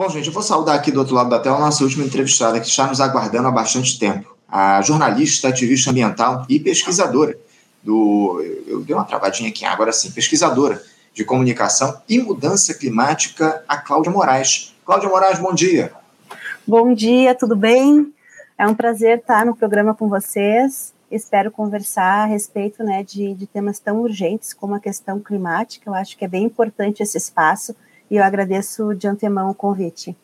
Bom, gente, eu vou saudar aqui do outro lado da tela a nossa última entrevistada, que está nos aguardando há bastante tempo. A jornalista, ativista ambiental e pesquisadora do. Eu dei uma travadinha aqui, agora sim, pesquisadora de comunicação e mudança climática, a Cláudia Moraes. Cláudia Moraes, bom dia. Bom dia, tudo bem? É um prazer estar no programa com vocês. Espero conversar a respeito né, de, de temas tão urgentes como a questão climática. Eu acho que é bem importante esse espaço e eu agradeço de antemão o convite.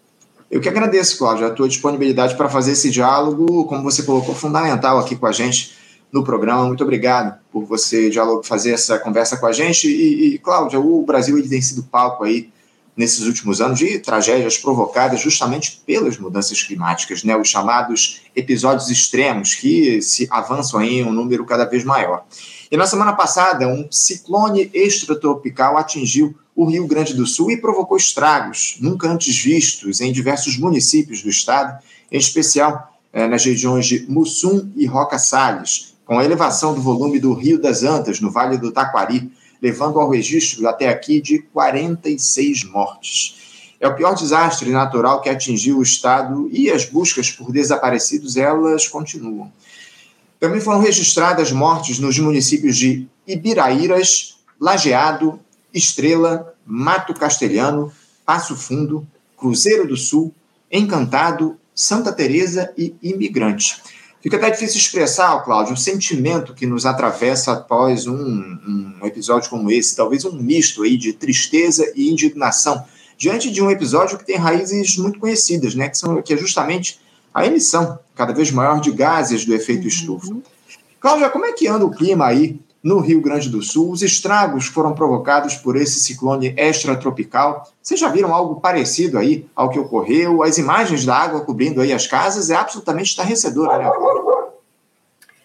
Eu que agradeço, Cláudia, a tua disponibilidade para fazer esse diálogo, como você colocou, fundamental aqui com a gente no programa. Muito obrigado por você fazer essa conversa com a gente. E, e Cláudia, o Brasil ele tem sido palco aí nesses últimos anos de tragédias provocadas justamente pelas mudanças climáticas, né, os chamados episódios extremos que se avançam em um número cada vez maior. E na semana passada, um ciclone extratropical atingiu o Rio Grande do Sul e provocou estragos nunca antes vistos em diversos municípios do estado, em especial eh, nas regiões de Mussum e Roca Salles, com a elevação do volume do Rio das Antas, no Vale do Taquari, levando ao registro até aqui de 46 mortes. É o pior desastre natural que atingiu o estado e as buscas por desaparecidos elas continuam. Também foram registradas mortes nos municípios de Ibiraíras, Lajeado, Estrela, Mato Castelhano, Passo Fundo, Cruzeiro do Sul, Encantado, Santa Teresa e Imigrante. Fica até difícil expressar, Cláudio, o sentimento que nos atravessa após um, um, episódio como esse, talvez um misto aí de tristeza e indignação, diante de um episódio que tem raízes muito conhecidas, né, que, são, que é justamente a emissão cada vez maior de gases do efeito uhum. estufa. Cláudia, como é que anda o clima aí no Rio Grande do Sul. Os estragos foram provocados por esse ciclone extratropical. Vocês já viram algo parecido aí ao que ocorreu? As imagens da água cobrindo aí as casas é absolutamente estarrecedora, né?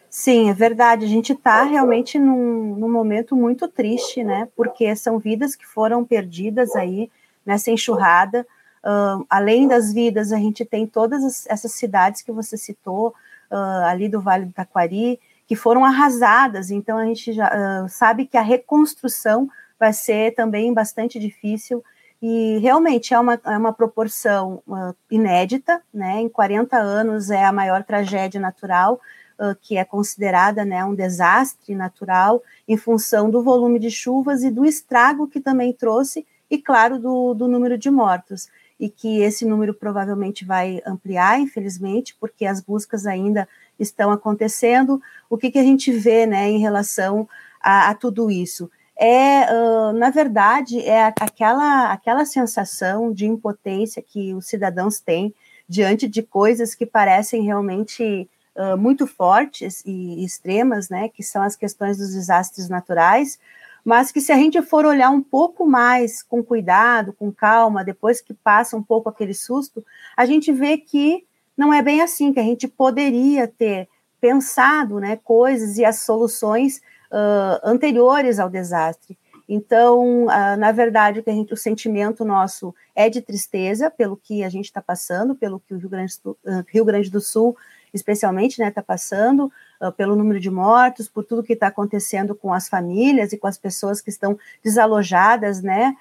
Sim, é verdade. A gente está realmente num, num, momento muito triste, né? Porque são vidas que foram perdidas aí nessa enxurrada. Uh, além das vidas, a gente tem todas essas cidades que você citou, uh, ali do Vale do Taquari, que foram arrasadas, então a gente já uh, sabe que a reconstrução vai ser também bastante difícil, e realmente é uma, é uma proporção uh, inédita, né, em 40 anos é a maior tragédia natural, uh, que é considerada né, um desastre natural, em função do volume de chuvas e do estrago que também trouxe, e claro, do, do número de mortos. E que esse número provavelmente vai ampliar, infelizmente, porque as buscas ainda estão acontecendo. O que, que a gente vê né, em relação a, a tudo isso? É, uh, na verdade, é aquela, aquela sensação de impotência que os cidadãos têm diante de coisas que parecem realmente uh, muito fortes e extremas, né, que são as questões dos desastres naturais, mas que se a gente for olhar um pouco mais com cuidado, com calma, depois que passa um pouco aquele susto, a gente vê que não é bem assim, que a gente poderia ter pensado né, coisas e as soluções uh, anteriores ao desastre. Então, uh, na verdade, o, gente, o sentimento nosso é de tristeza pelo que a gente está passando, pelo que o Rio Grande do, uh, Rio Grande do Sul, especialmente, está né, tá passando, pelo número de mortos, por tudo que está acontecendo com as famílias e com as pessoas que estão desalojadas, né?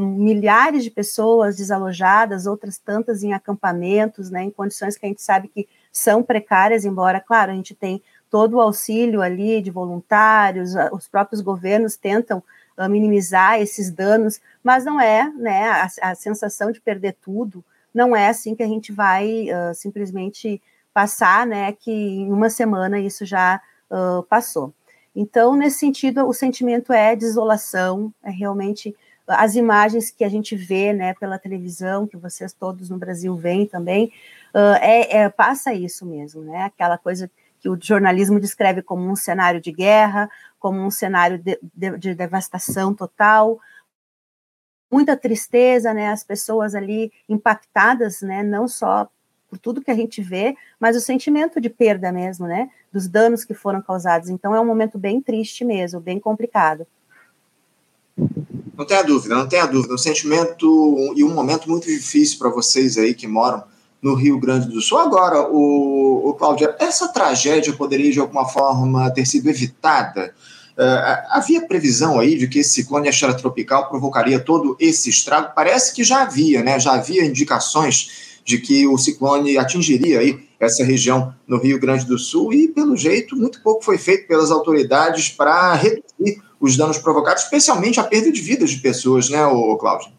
Milhares de pessoas desalojadas, outras tantas em acampamentos, né, em condições que a gente sabe que são precárias, embora, claro, a gente tem todo o auxílio ali de voluntários, os próprios governos tentam uh, minimizar esses danos, mas não é, né, a, a, sensação de perder tudo, não é assim que a gente vai uh, simplesmente passar, né, que em uma semana isso já uh, passou. Então, nesse sentido, o sentimento é desolação, é realmente as imagens que a gente vê né, pela televisão, que vocês todos no Brasil veem também, uh, é, é, passa isso mesmo, né? Aquela coisa que o jornalismo descreve como um cenário de guerra, como um cenário de, de, de devastação total, muita tristeza, né? As pessoas ali impactadas, né? Não só por tudo que a gente vê, mas o sentimento de perda mesmo, né? Dos danos que foram causados. Então é um momento bem triste mesmo, bem complicado. Não tenha dúvida, não tenha dúvida. Um sentimento e um momento muito difícil para vocês aí que moram no Rio Grande do Sul. Agora, o, o Cláudia, essa tragédia poderia de alguma forma ter sido evitada? Uh, havia previsão aí de que esse ciclone extratropical provocaria todo esse estrago? Parece que já havia, né? Já havia indicações de que o ciclone atingiria aí essa região no Rio Grande do Sul e, pelo jeito, muito pouco foi feito pelas autoridades para reduzir os danos provocados, especialmente a perda de vidas de pessoas, né, Cláudio?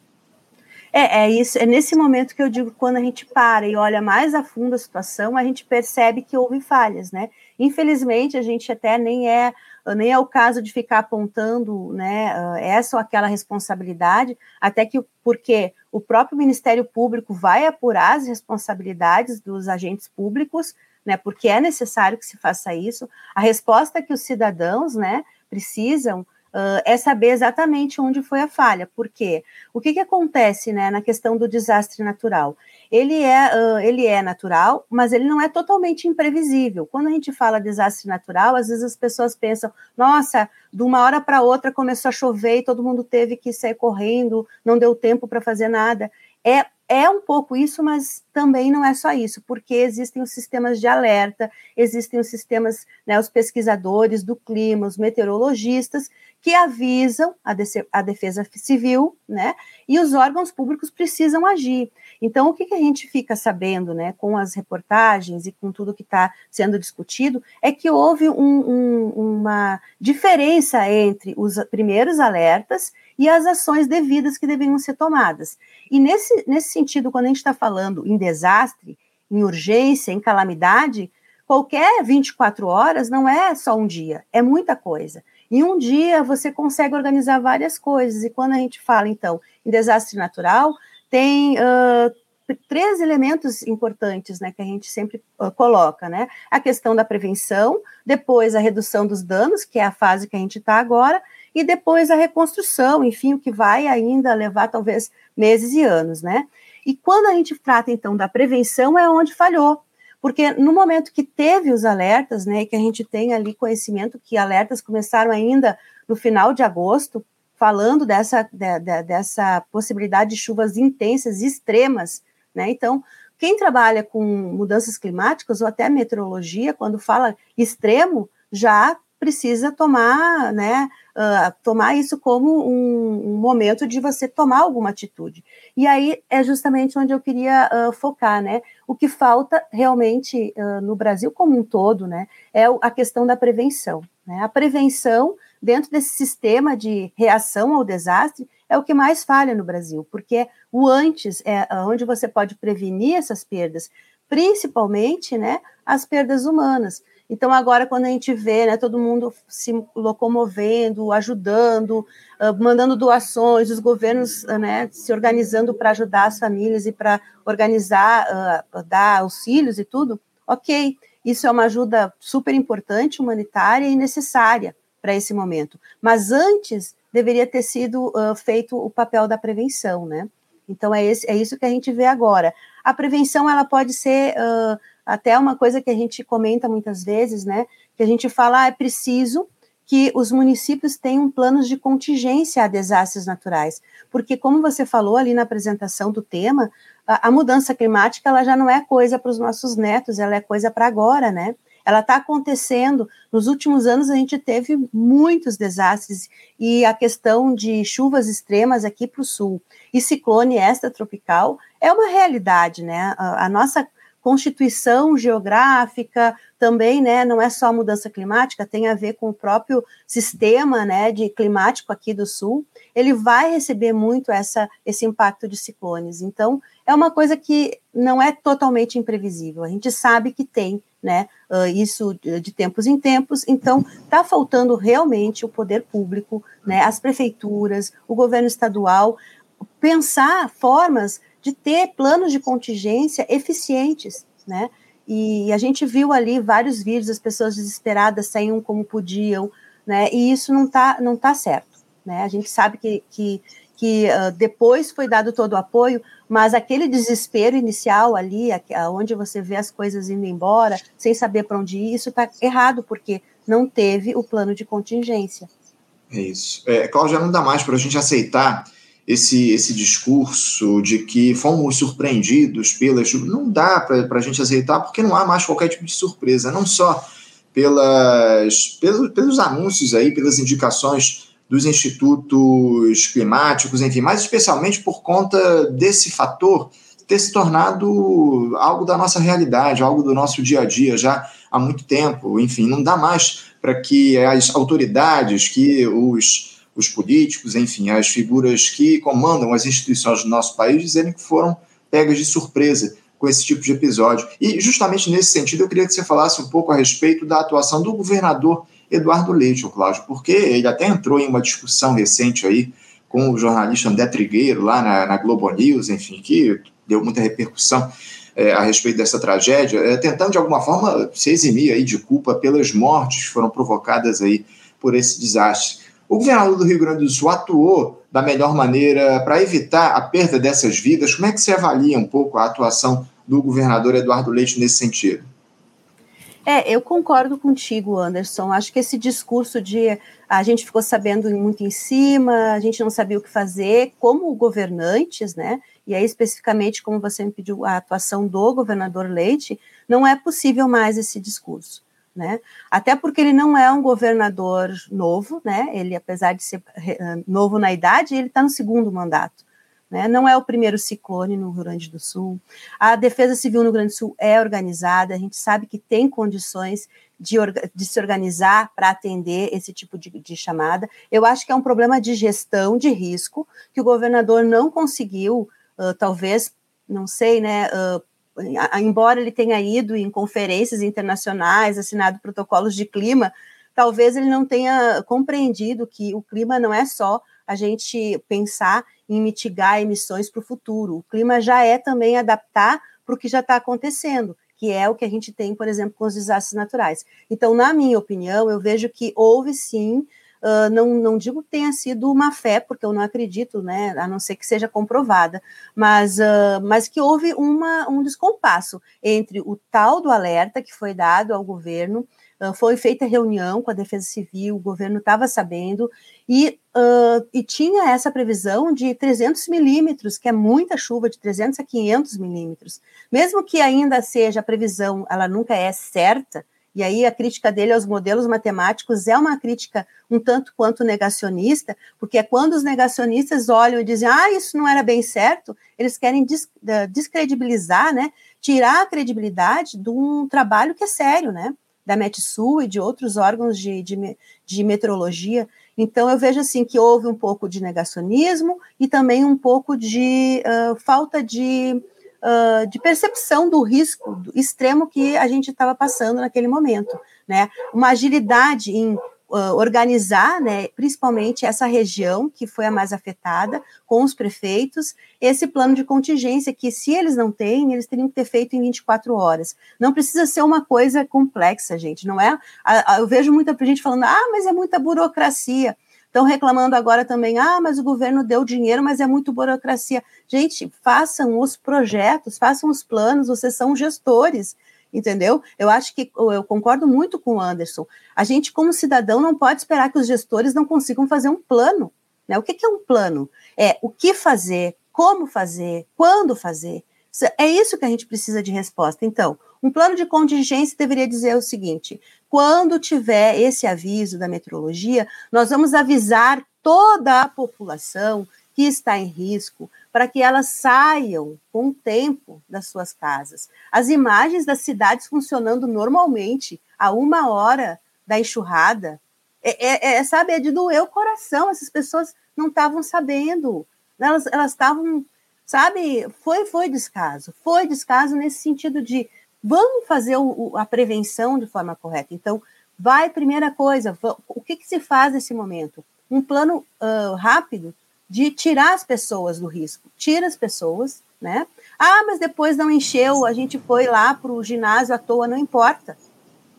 É, é isso, é nesse momento que eu digo quando a gente para e olha mais a fundo a situação, a gente percebe que houve falhas, né? Infelizmente, a gente até nem é nem é o caso de ficar apontando, né, ah, essa ou aquela responsabilidade, até que porque o próprio Ministério Público vai apurar as responsabilidades dos agentes públicos, né, porque é necessário que se faça isso. A resposta que os cidadãos, né, precisam uh, é saber exatamente onde foi a falha. Por quê? O que, que acontece né, na questão do desastre natural? Ele é, uh, ele é natural, mas ele não é totalmente imprevisível. Quando a gente fala desastre natural, às vezes as pessoas pensam, nossa, de uma hora para outra começou a chover e todo mundo teve que sair correndo, não deu tempo para fazer nada. É é um pouco isso, mas também não é só isso, porque existem os sistemas de alerta, existem os sistemas, né, os pesquisadores do clima, os meteorologistas, que avisam a, a defesa civil, né, e os órgãos públicos precisam agir. Então, o que, que a gente fica sabendo, né, com as reportagens e com tudo que está sendo discutido, é que houve um, um, uma diferença entre os primeiros alertas e as ações devidas que deveriam ser tomadas. E nesse, nesse sentido, quando a gente está falando em desastre, em urgência, em calamidade, qualquer 24 horas não é só um dia, é muita coisa. Em um dia você consegue organizar várias coisas. E quando a gente fala, então, em desastre natural, tem uh, três elementos importantes né, que a gente sempre uh, coloca, né? A questão da prevenção, depois a redução dos danos, que é a fase que a gente está agora, e depois a reconstrução, enfim, o que vai ainda levar talvez meses e anos, né? E quando a gente trata então da prevenção é onde falhou, porque no momento que teve os alertas, né, que a gente tem ali conhecimento que alertas começaram ainda no final de agosto, falando dessa, de, de, dessa possibilidade de chuvas intensas, extremas, né? Então, quem trabalha com mudanças climáticas ou até meteorologia, quando fala extremo, já precisa tomar, né, uh, tomar isso como um, um, momento de você tomar alguma atitude. E aí é justamente onde eu queria uh, focar, né? O que falta realmente uh, no Brasil como um todo, né, é a questão da prevenção. Né? A prevenção dentro desse sistema de reação ao desastre é o que mais falha no Brasil, porque o antes é onde você pode prevenir essas perdas, principalmente, né, as perdas humanas. Então, agora, quando a gente vê né, todo mundo se locomovendo, ajudando, uh, mandando doações, os governos uh, né, se organizando para ajudar as famílias e para organizar, uh, dar auxílios e tudo, ok, isso é uma ajuda super importante, humanitária e necessária para esse momento. Mas antes deveria ter sido feito o papel da prevenção, né? Então é, esse, é isso que a gente vê agora. A prevenção ela pode ser até uma coisa que a gente comenta muitas vezes, né? Que a gente fala, ah, é preciso que os municípios tenham planos de contingência a desastres naturais, porque como você falou ali na apresentação do tema, a, a mudança climática ela já não é coisa para os nossos netos, ela é coisa para agora, né? Ela está acontecendo. Nos últimos anos a gente teve muitos desastres e a questão de chuvas extremas aqui para o sul e ciclone extratropical é uma realidade, né? A, a nossa constituição geográfica também, né, não é só a mudança climática, tem a ver com o próprio sistema, né, de climático aqui do sul, ele vai receber muito essa, esse impacto de ciclones. Então, é uma coisa que não é totalmente imprevisível. A gente sabe que tem, né, isso de tempos em tempos. Então, está faltando realmente o poder público, né, as prefeituras, o governo estadual pensar formas de ter planos de contingência eficientes, né? E a gente viu ali vários vídeos, as pessoas desesperadas saíam como podiam, né? E isso não está não tá certo, né? A gente sabe que, que, que uh, depois foi dado todo o apoio, mas aquele desespero inicial ali, onde você vê as coisas indo embora, sem saber para onde ir, isso está errado, porque não teve o plano de contingência. É isso. É, Cláudia, não dá mais para a gente aceitar esse, esse discurso de que fomos surpreendidos pelas não dá para a gente aceitar, porque não há mais qualquer tipo de surpresa, não só pelas, pelos, pelos anúncios aí, pelas indicações dos institutos climáticos, enfim, mas especialmente por conta desse fator ter se tornado algo da nossa realidade, algo do nosso dia a dia já há muito tempo. Enfim, não dá mais para que as autoridades, que os, os políticos, enfim, as figuras que comandam as instituições do nosso país dizerem que foram pegas de surpresa com esse tipo de episódio. E justamente nesse sentido, eu queria que você falasse um pouco a respeito da atuação do governador Eduardo Leite, Cláudio, porque ele até entrou em uma discussão recente aí com o jornalista André Trigueiro, lá na, na Globo News, enfim, que deu muita repercussão é, a respeito dessa tragédia, é, tentando de alguma forma se eximir aí de culpa pelas mortes que foram provocadas aí por esse desastre. O governador do Rio Grande do Sul atuou da melhor maneira para evitar a perda dessas vidas? Como é que você avalia um pouco a atuação do governador Eduardo Leite nesse sentido? É, eu concordo contigo, Anderson. Acho que esse discurso de a gente ficou sabendo muito em cima, a gente não sabia o que fazer, como governantes, né? E aí, especificamente, como você me pediu, a atuação do governador Leite, não é possível mais esse discurso. Né? Até porque ele não é um governador novo, né? Ele, apesar de ser eh, novo na idade, ele está no segundo mandato. Né? Não é o primeiro ciclone no Rio Grande do Sul. A Defesa Civil no Rio Grande do Sul é organizada, a gente sabe que tem condições de, de se organizar para atender esse tipo de, de, chamada. Eu acho que é um problema de gestão de risco que o governador não conseguiu, uh, talvez, não sei, né? Uh, embora ele tenha ido em conferências internacionais, assinado protocolos de clima, talvez ele não tenha compreendido que o clima não é só a gente pensar em mitigar emissões para o futuro. O clima já é também adaptar para o que já está acontecendo, que é o que a gente tem, por exemplo, com os desastres naturais. Então, na minha opinião, eu vejo que houve sim. Uh, não, não digo que tenha sido uma fé, porque eu não acredito, né, a não ser que seja comprovada, mas, uh, mas que houve uma, um descompasso entre o tal do alerta que foi dado ao governo Uh, foi feita reunião com a Defesa Civil, o governo estava sabendo, e, e tinha essa previsão de 300 milímetros, que é muita chuva, de 300 a 500 milímetros. Mesmo que ainda seja a previsão, ela nunca é certa, e aí a crítica dele aos modelos matemáticos é uma crítica um tanto quanto negacionista, porque é quando os negacionistas olham e dizem, ah, isso não era bem certo, eles querem descredibilizar, né, tirar a credibilidade de um trabalho que é sério, né? da Metsul e de outros órgãos de, de, de meteorologia. Então, eu vejo assim que houve um pouco de negacionismo e também um pouco de uh, falta de, uh, de percepção do risco do extremo que a gente estava passando naquele momento. Né? Uma agilidade em uh, organizar, né, principalmente essa região que foi a mais afetada, com os prefeitos, esse plano de contingência que, se eles não têm, eles teriam que ter feito em 24 horas. Não precisa ser uma coisa complexa, gente, não é? Eu vejo muita gente falando, ah, mas é muita burocracia. Estão reclamando agora também, ah, mas o governo deu dinheiro, mas é muito burocracia. Gente, façam os projetos, façam os planos, vocês são gestores entendeu? Eu acho que eu concordo muito com o Anderson. A gente, como cidadão, não pode esperar que os gestores não consigam fazer um plano. Né? O que, que é um plano? É o que fazer, como fazer, quando fazer. É isso que a gente precisa de resposta. Então, um plano de contingência deveria dizer o seguinte: quando tiver esse aviso da meteorologia, nós vamos avisar toda a população que está em risco, para que elas saiam com o tempo das suas casas. As imagens das cidades funcionando normalmente a uma hora da enxurrada, é, é, é sabe, é de doer o coração. Essas pessoas não estavam sabendo, elas estavam, sabe, foi, foi descaso, foi descaso nesse sentido de vamos fazer o, a prevenção de forma correta. Então, vai, primeira coisa, o que, que se faz nesse momento? Um plano uh, rápido de tirar as pessoas do risco. Tira as pessoas, né? Ah, mas depois não encheu, a gente foi lá para o ginásio à toa, não importa.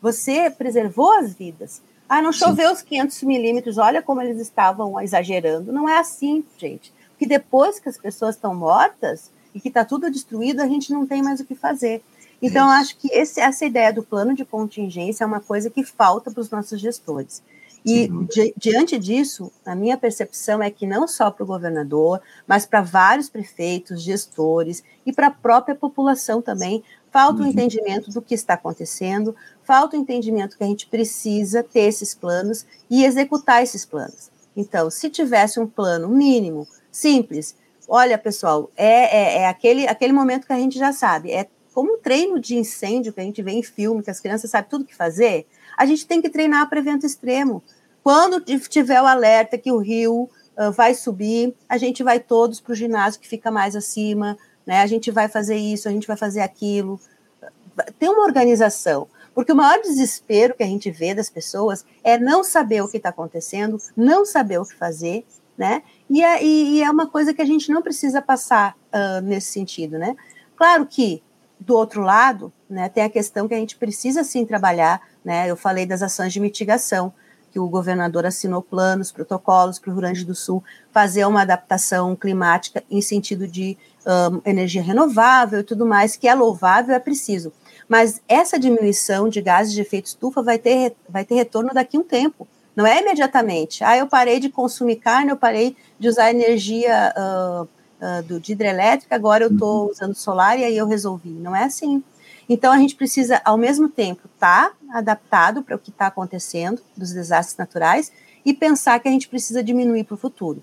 Você preservou as vidas. Ah, não choveu Sim. os 500 milímetros, olha como eles estavam exagerando. Não é assim, gente. Porque depois que as pessoas estão mortas e que está tudo destruído, a gente não tem mais o que fazer. Então, acho que esse, essa ideia do plano de contingência é uma coisa que falta para os nossos gestores. E di diante disso, a minha percepção é que não só para o governador, mas para vários prefeitos, gestores e para a própria população também, falta o um uhum. entendimento do que está acontecendo, falta o um entendimento que a gente precisa ter esses planos e executar esses planos. Então, se tivesse um plano mínimo, simples, olha, pessoal, é, é, é aquele, aquele momento que a gente já sabe, é como treino de incêndio que a gente vê em filme, que as crianças sabem tudo o que fazer, a gente tem que treinar para evento extremo. Quando tiver o alerta que o rio uh, vai subir, a gente vai todos para o ginásio que fica mais acima, né? A gente vai fazer isso, a gente vai fazer aquilo. Tem uma organização. Porque o maior desespero que a gente vê das pessoas é não saber o que está acontecendo, não saber o que fazer, né? E é, e é, uma coisa que a gente não precisa passar uh, nesse sentido, né? Claro que do outro lado, né, tem a questão que a gente precisa sim trabalhar, né? Eu falei das ações de mitigação, que o governador assinou planos, protocolos para o Rio Grande do Sul fazer uma adaptação climática em sentido de um, energia renovável e tudo mais, que é louvável, é preciso. Mas essa diminuição de gases de efeito estufa vai ter, vai ter retorno daqui a um tempo. Não é imediatamente. Ah, eu parei de consumir carne, eu parei de usar energia uh, uh, do, de hidrelétrica, agora eu estou uhum. usando solar e aí eu resolvi. Não é assim. Então a gente precisa, ao mesmo tempo, estar tá adaptado para o que está acontecendo dos desastres naturais e pensar que a gente precisa diminuir para o futuro.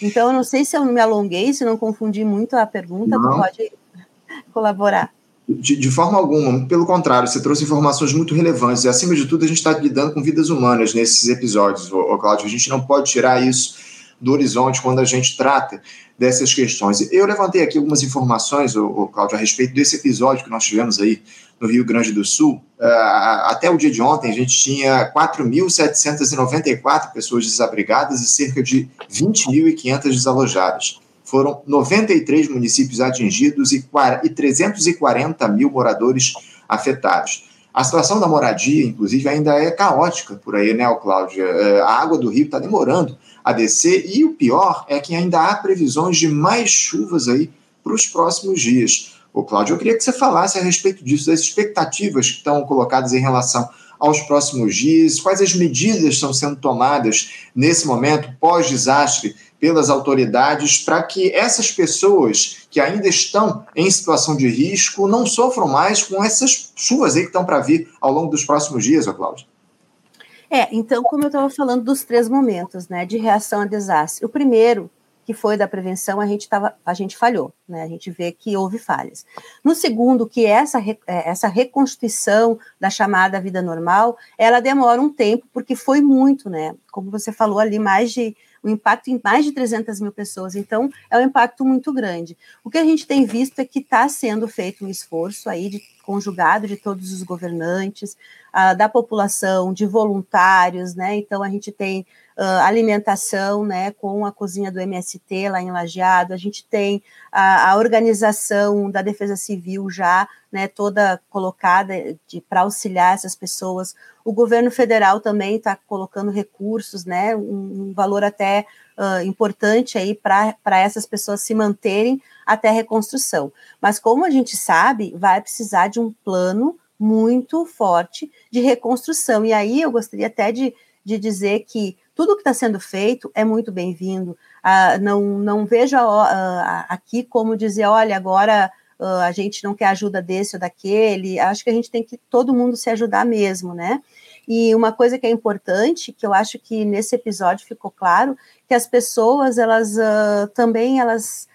Então, eu não sei se eu me alonguei, se não confundi muito a pergunta, não. pode colaborar. De, de, forma alguma, pelo contrário, você trouxe informações muito relevantes e, acima de tudo, a gente está lidando com vidas humanas nesses episódios, ô, ô, Cláudio. A gente não pode tirar isso do horizonte quando a gente trata dessas questões. Eu levantei aqui algumas informações, ô, Cláudio, a respeito desse episódio que nós tivemos aí no Rio Grande do Sul. Uh, até o dia de ontem, a gente tinha 4.794 pessoas desabrigadas e cerca de 20.500 desalojadas. Foram 93 municípios atingidos e 340 mil moradores afetados. A situação da moradia, inclusive, ainda é caótica por aí, né, Cláudia? É, a água do rio está demorando a descer e o pior é que ainda há previsões de mais chuvas aí para os próximos dias. Ô, Cláudio, eu queria que você falasse a respeito disso, das expectativas que estão colocadas em relação aos próximos dias, quais as medidas estão sendo tomadas nesse momento, pós-desastre, pelas autoridades, para que essas pessoas que ainda estão em situação de risco não sofram mais com essas chuvas aí que estão para vir ao longo dos próximos dias, ô Cláudio? É, então, como eu estava falando dos três momentos, né, de reação a desastre. O primeiro que foi da prevenção, a gente, tava, a gente falhou, né? A gente vê que houve falhas. No segundo, que essa, é, essa reconstituição da chamada vida normal, ela demora um tempo, porque foi muito, né? Como você falou ali, mais de um impacto em mais de 300 mil pessoas, então é um impacto muito grande. O que a gente tem visto é que está sendo feito um esforço aí de conjugado de todos os governantes, uh, da população, de voluntários, né? Então a gente tem uh, alimentação, né, com a cozinha do MST lá em Lajeado, a gente tem a, a organização da Defesa Civil já, né, toda colocada para auxiliar essas pessoas. O governo federal também está colocando recursos, né, um, um valor até uh, importante aí para essas pessoas se manterem até a reconstrução. Mas como a gente sabe, vai precisar de um plano muito forte de reconstrução. E aí eu gostaria até de, de dizer que tudo que está sendo feito é muito bem-vindo. Ah, não, não vejo ah, aqui como dizer, olha, agora ah, a gente não quer ajuda desse ou daquele. Acho que a gente tem que todo mundo se ajudar mesmo, né? E uma coisa que é importante, que eu acho que nesse episódio ficou claro, que as pessoas elas uh, também elas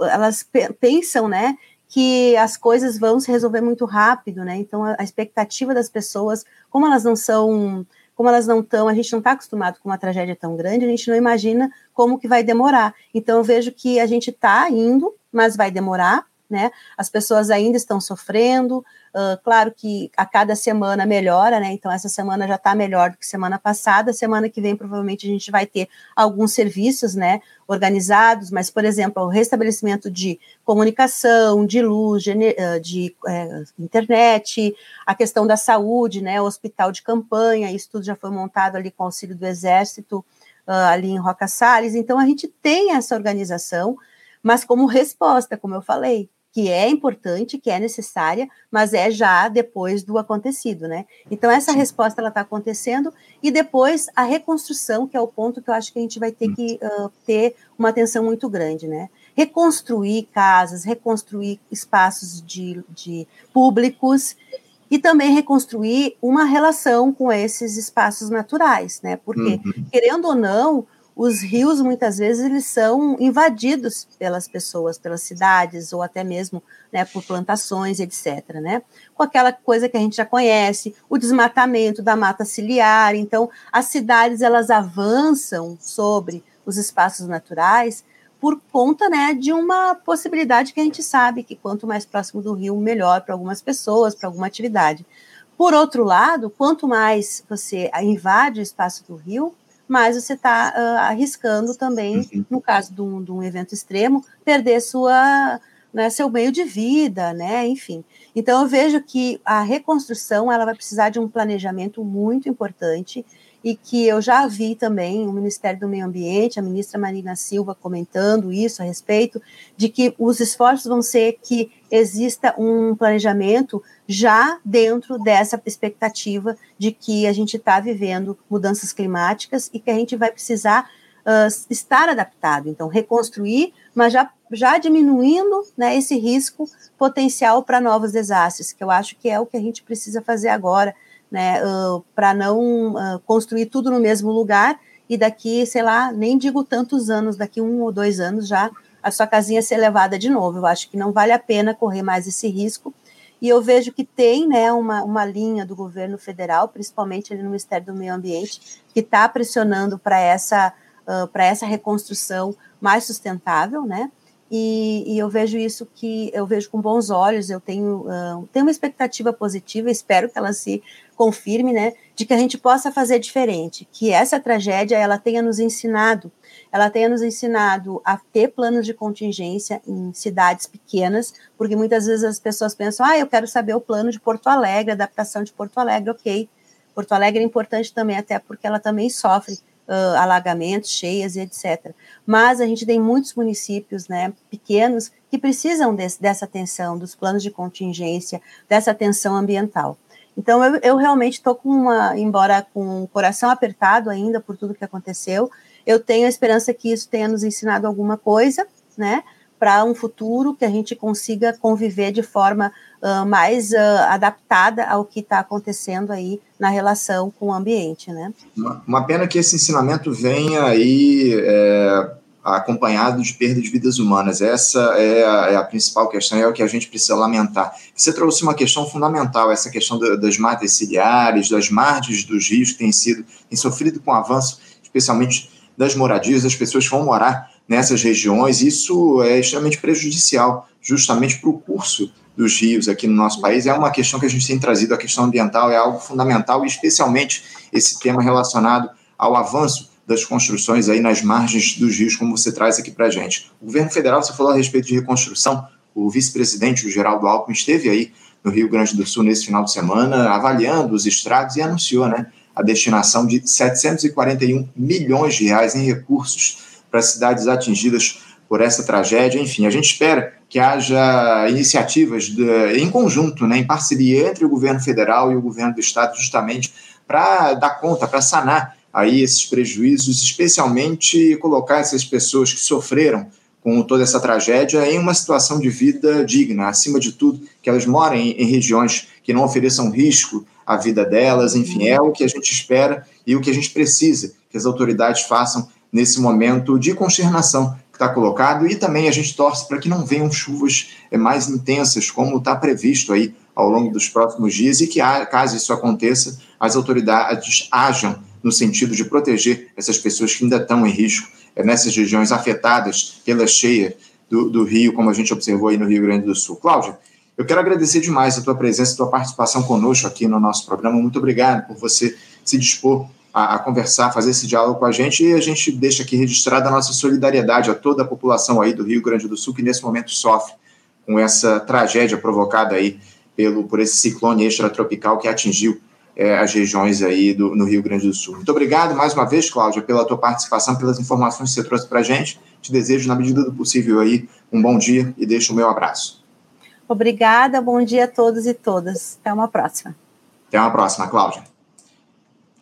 elas pensam, né, que as coisas vão se resolver muito rápido, né? Então a expectativa das pessoas, como elas não são como elas não estão, a gente não está acostumado com uma tragédia tão grande, a gente não imagina como que vai demorar. Então eu vejo que a gente está indo, mas vai demorar, né? As pessoas ainda estão sofrendo, uh, claro que a cada semana melhora, né? Então essa semana já está melhor do que semana passada, semana que vem provavelmente a gente vai ter alguns serviços, né? Organizados, mas por exemplo, o restabelecimento de comunicação, de luz, de, de é, internet, a questão da saúde, né? O hospital de campanha, isso tudo já foi montado ali com auxílio do Exército, uh, ali em Roca Salles. Então a gente tem essa organização mas como resposta, como eu falei, que é importante, que é necessária, mas é já depois do acontecido, né? Então essa resposta ela está acontecendo e depois a reconstrução, que é o ponto que eu acho que a gente vai ter que uh, ter uma atenção muito grande, né? Reconstruir casas, reconstruir espaços de, de públicos e também reconstruir uma relação com esses espaços naturais, né? Porque uhum. querendo ou não os rios muitas vezes eles são invadidos pelas pessoas, pelas cidades ou até mesmo né, por plantações, etc. Né? Com aquela coisa que a gente já conhece, o desmatamento da mata ciliar. Então, as cidades elas avançam sobre os espaços naturais por conta né, de uma possibilidade que a gente sabe que quanto mais próximo do rio, melhor para algumas pessoas, para alguma atividade. Por outro lado, quanto mais você invade o espaço do rio, mas você está uh, arriscando também, uhum. no caso de um, de um, evento extremo, perder sua, né, seu meio de vida, né, enfim. Então, eu vejo que a reconstrução ela vai precisar de um planejamento muito importante e que eu já vi também o Ministério do Meio Ambiente, a ministra Marina Silva comentando isso a respeito, de que os esforços vão ser que exista um planejamento já dentro dessa expectativa de que a gente está vivendo mudanças climáticas e que a gente vai precisar uh, estar adaptado, então reconstruir, mas já, já diminuindo né, esse risco potencial para novos desastres, que eu acho que é o que a gente precisa fazer agora, né, uh, para não uh, construir tudo no mesmo lugar e daqui, sei lá, nem digo tantos anos, daqui um ou dois anos já a sua casinha ser levada de novo. Eu acho que não vale a pena correr mais esse risco. E eu vejo que tem né, uma, uma linha do governo federal, principalmente ali no Ministério do Meio Ambiente, que está pressionando para essa, uh, essa reconstrução mais sustentável, né? E, e, eu vejo isso que eu vejo com bons olhos, eu tenho, uh, tenho uma expectativa positiva, espero que ela se confirme, né, de que a gente possa fazer diferente, que essa tragédia ela tenha nos ensinado, ela tenha nos ensinado a ter planos de contingência em cidades pequenas, porque muitas vezes as pessoas pensam, ah, eu quero saber o plano de Porto Alegre, adaptação de Porto Alegre, ok. Porto Alegre é importante também, até porque ela também sofre uh, alagamentos, cheias e etc. Mas a gente tem muitos municípios né, pequenos que precisam desse, dessa atenção, dos planos de contingência, dessa atenção ambiental. Então, eu, eu realmente estou com uma, embora com o coração apertado ainda por tudo que aconteceu, eu tenho a esperança que isso tenha nos ensinado alguma coisa, né? Para um futuro que a gente consiga conviver de forma uh, mais uh, adaptada ao que está acontecendo aí na relação com o ambiente, né? Uma, uma pena que esse ensinamento venha aí é, acompanhado de perda de vidas humanas. Essa é a, é a, principal questão, é o que a gente precisa lamentar. Você trouxe uma questão fundamental, essa questão do, das matas ciliares, das margens dos rios que têm sido, têm sofrido com o avanço, especialmente das moradias, das pessoas que vão morar nessas regiões. Isso é extremamente prejudicial, justamente para o curso dos rios aqui no nosso país. É uma questão que a gente tem trazido, a questão ambiental é algo fundamental, e especialmente esse tema relacionado ao avanço das construções aí nas margens dos rios, como você traz aqui para a gente. O governo federal, você falou a respeito de reconstrução, o vice-presidente, o Geraldo Alckmin, esteve aí no Rio Grande do Sul nesse final de semana, avaliando os estragos e anunciou né, a destinação de 741 milhões de reais em recursos para cidades atingidas por essa tragédia. Enfim, a gente espera que haja iniciativas de, em conjunto, né, em parceria entre o governo federal e o governo do estado, justamente para dar conta, para sanar aí esses prejuízos, especialmente colocar essas pessoas que sofreram com toda essa tragédia em uma situação de vida digna, acima de tudo, que elas morem em regiões que não ofereçam risco à vida delas, enfim, é o que a gente espera e o que a gente precisa que as autoridades façam nesse momento de consternação está colocado e também a gente torce para que não venham chuvas mais intensas, como está previsto aí ao longo dos próximos dias e que, caso isso aconteça, as autoridades ajam no sentido de proteger essas pessoas que ainda estão em risco é, nessas regiões afetadas pela cheia do, do, Rio, como a gente observou aí no Rio Grande do Sul. Cláudia, eu quero agradecer demais a tua presença, a tua participação conosco aqui no nosso programa. Muito obrigado por você se dispor a, a conversar, fazer esse diálogo com a gente e a gente deixa aqui registrada a nossa solidariedade a toda a população aí do Rio Grande do Sul que nesse momento sofre com essa tragédia provocada aí pelo, por esse ciclone extratropical que atingiu é, as regiões aí do, no Rio Grande do Sul. Muito obrigado mais uma vez, Cláudia, pela tua participação, pelas informações que você trouxe para a gente. Te desejo, na medida do possível, aí, um bom dia e deixo o meu abraço. Obrigada, bom dia a todos e todas. Até uma próxima. Até uma próxima, Cláudia.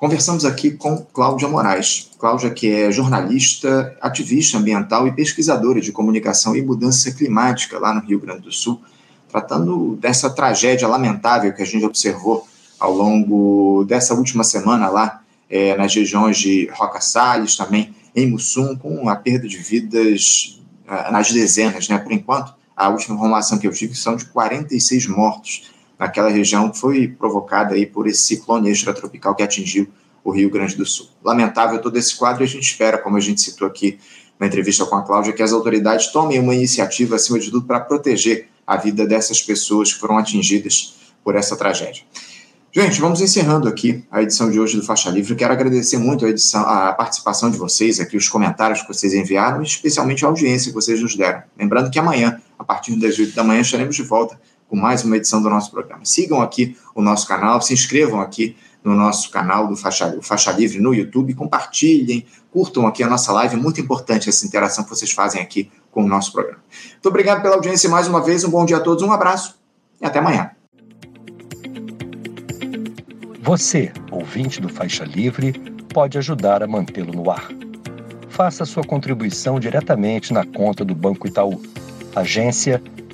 Conversamos aqui com Cláudia Moraes. Cláudia, que é jornalista, ativista ambiental e pesquisadora de comunicação e mudança climática lá no Rio Grande do Sul, tratando dessa tragédia lamentável que a gente observou ao longo dessa última semana lá é, nas regiões de Roca Salles, também em Mussum, com a perda de vidas uh, nas dezenas, né? Por enquanto, a última informação que eu tive são de 46 mortos naquela região que foi provocada aí por esse ciclone extratropical que atingiu o Rio Grande do Sul. Lamentável todo esse quadro e a gente espera, como a gente citou aqui na entrevista com a Cláudia, que as autoridades tomem uma iniciativa, acima de tudo, para proteger a vida dessas pessoas que foram atingidas por essa tragédia. Gente, vamos encerrando aqui a edição de hoje do Faixa Livre. Quero agradecer muito a, edição, a participação de vocês aqui, os comentários que vocês enviaram, especialmente a audiência que vocês nos deram. Lembrando que amanhã, a partir das 8 da manhã, estaremos de volta com mais uma edição do nosso programa. Sigam aqui o nosso canal, se inscrevam aqui no nosso canal do Faixa, Faixa Livre no YouTube, compartilhem, curtam aqui a nossa live, é muito importante essa interação que vocês fazem aqui com o nosso programa. Muito obrigado pela audiência mais uma vez, um bom dia a todos, um abraço e até amanhã. Você, ouvinte do Faixa Livre, pode ajudar a mantê-lo no ar. Faça sua contribuição diretamente na conta do Banco Itaú, agência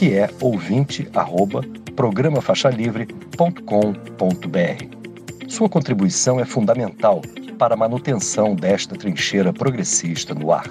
que é ouvinte@programafaixalivre.com.br. Sua contribuição é fundamental para a manutenção desta trincheira progressista no ar.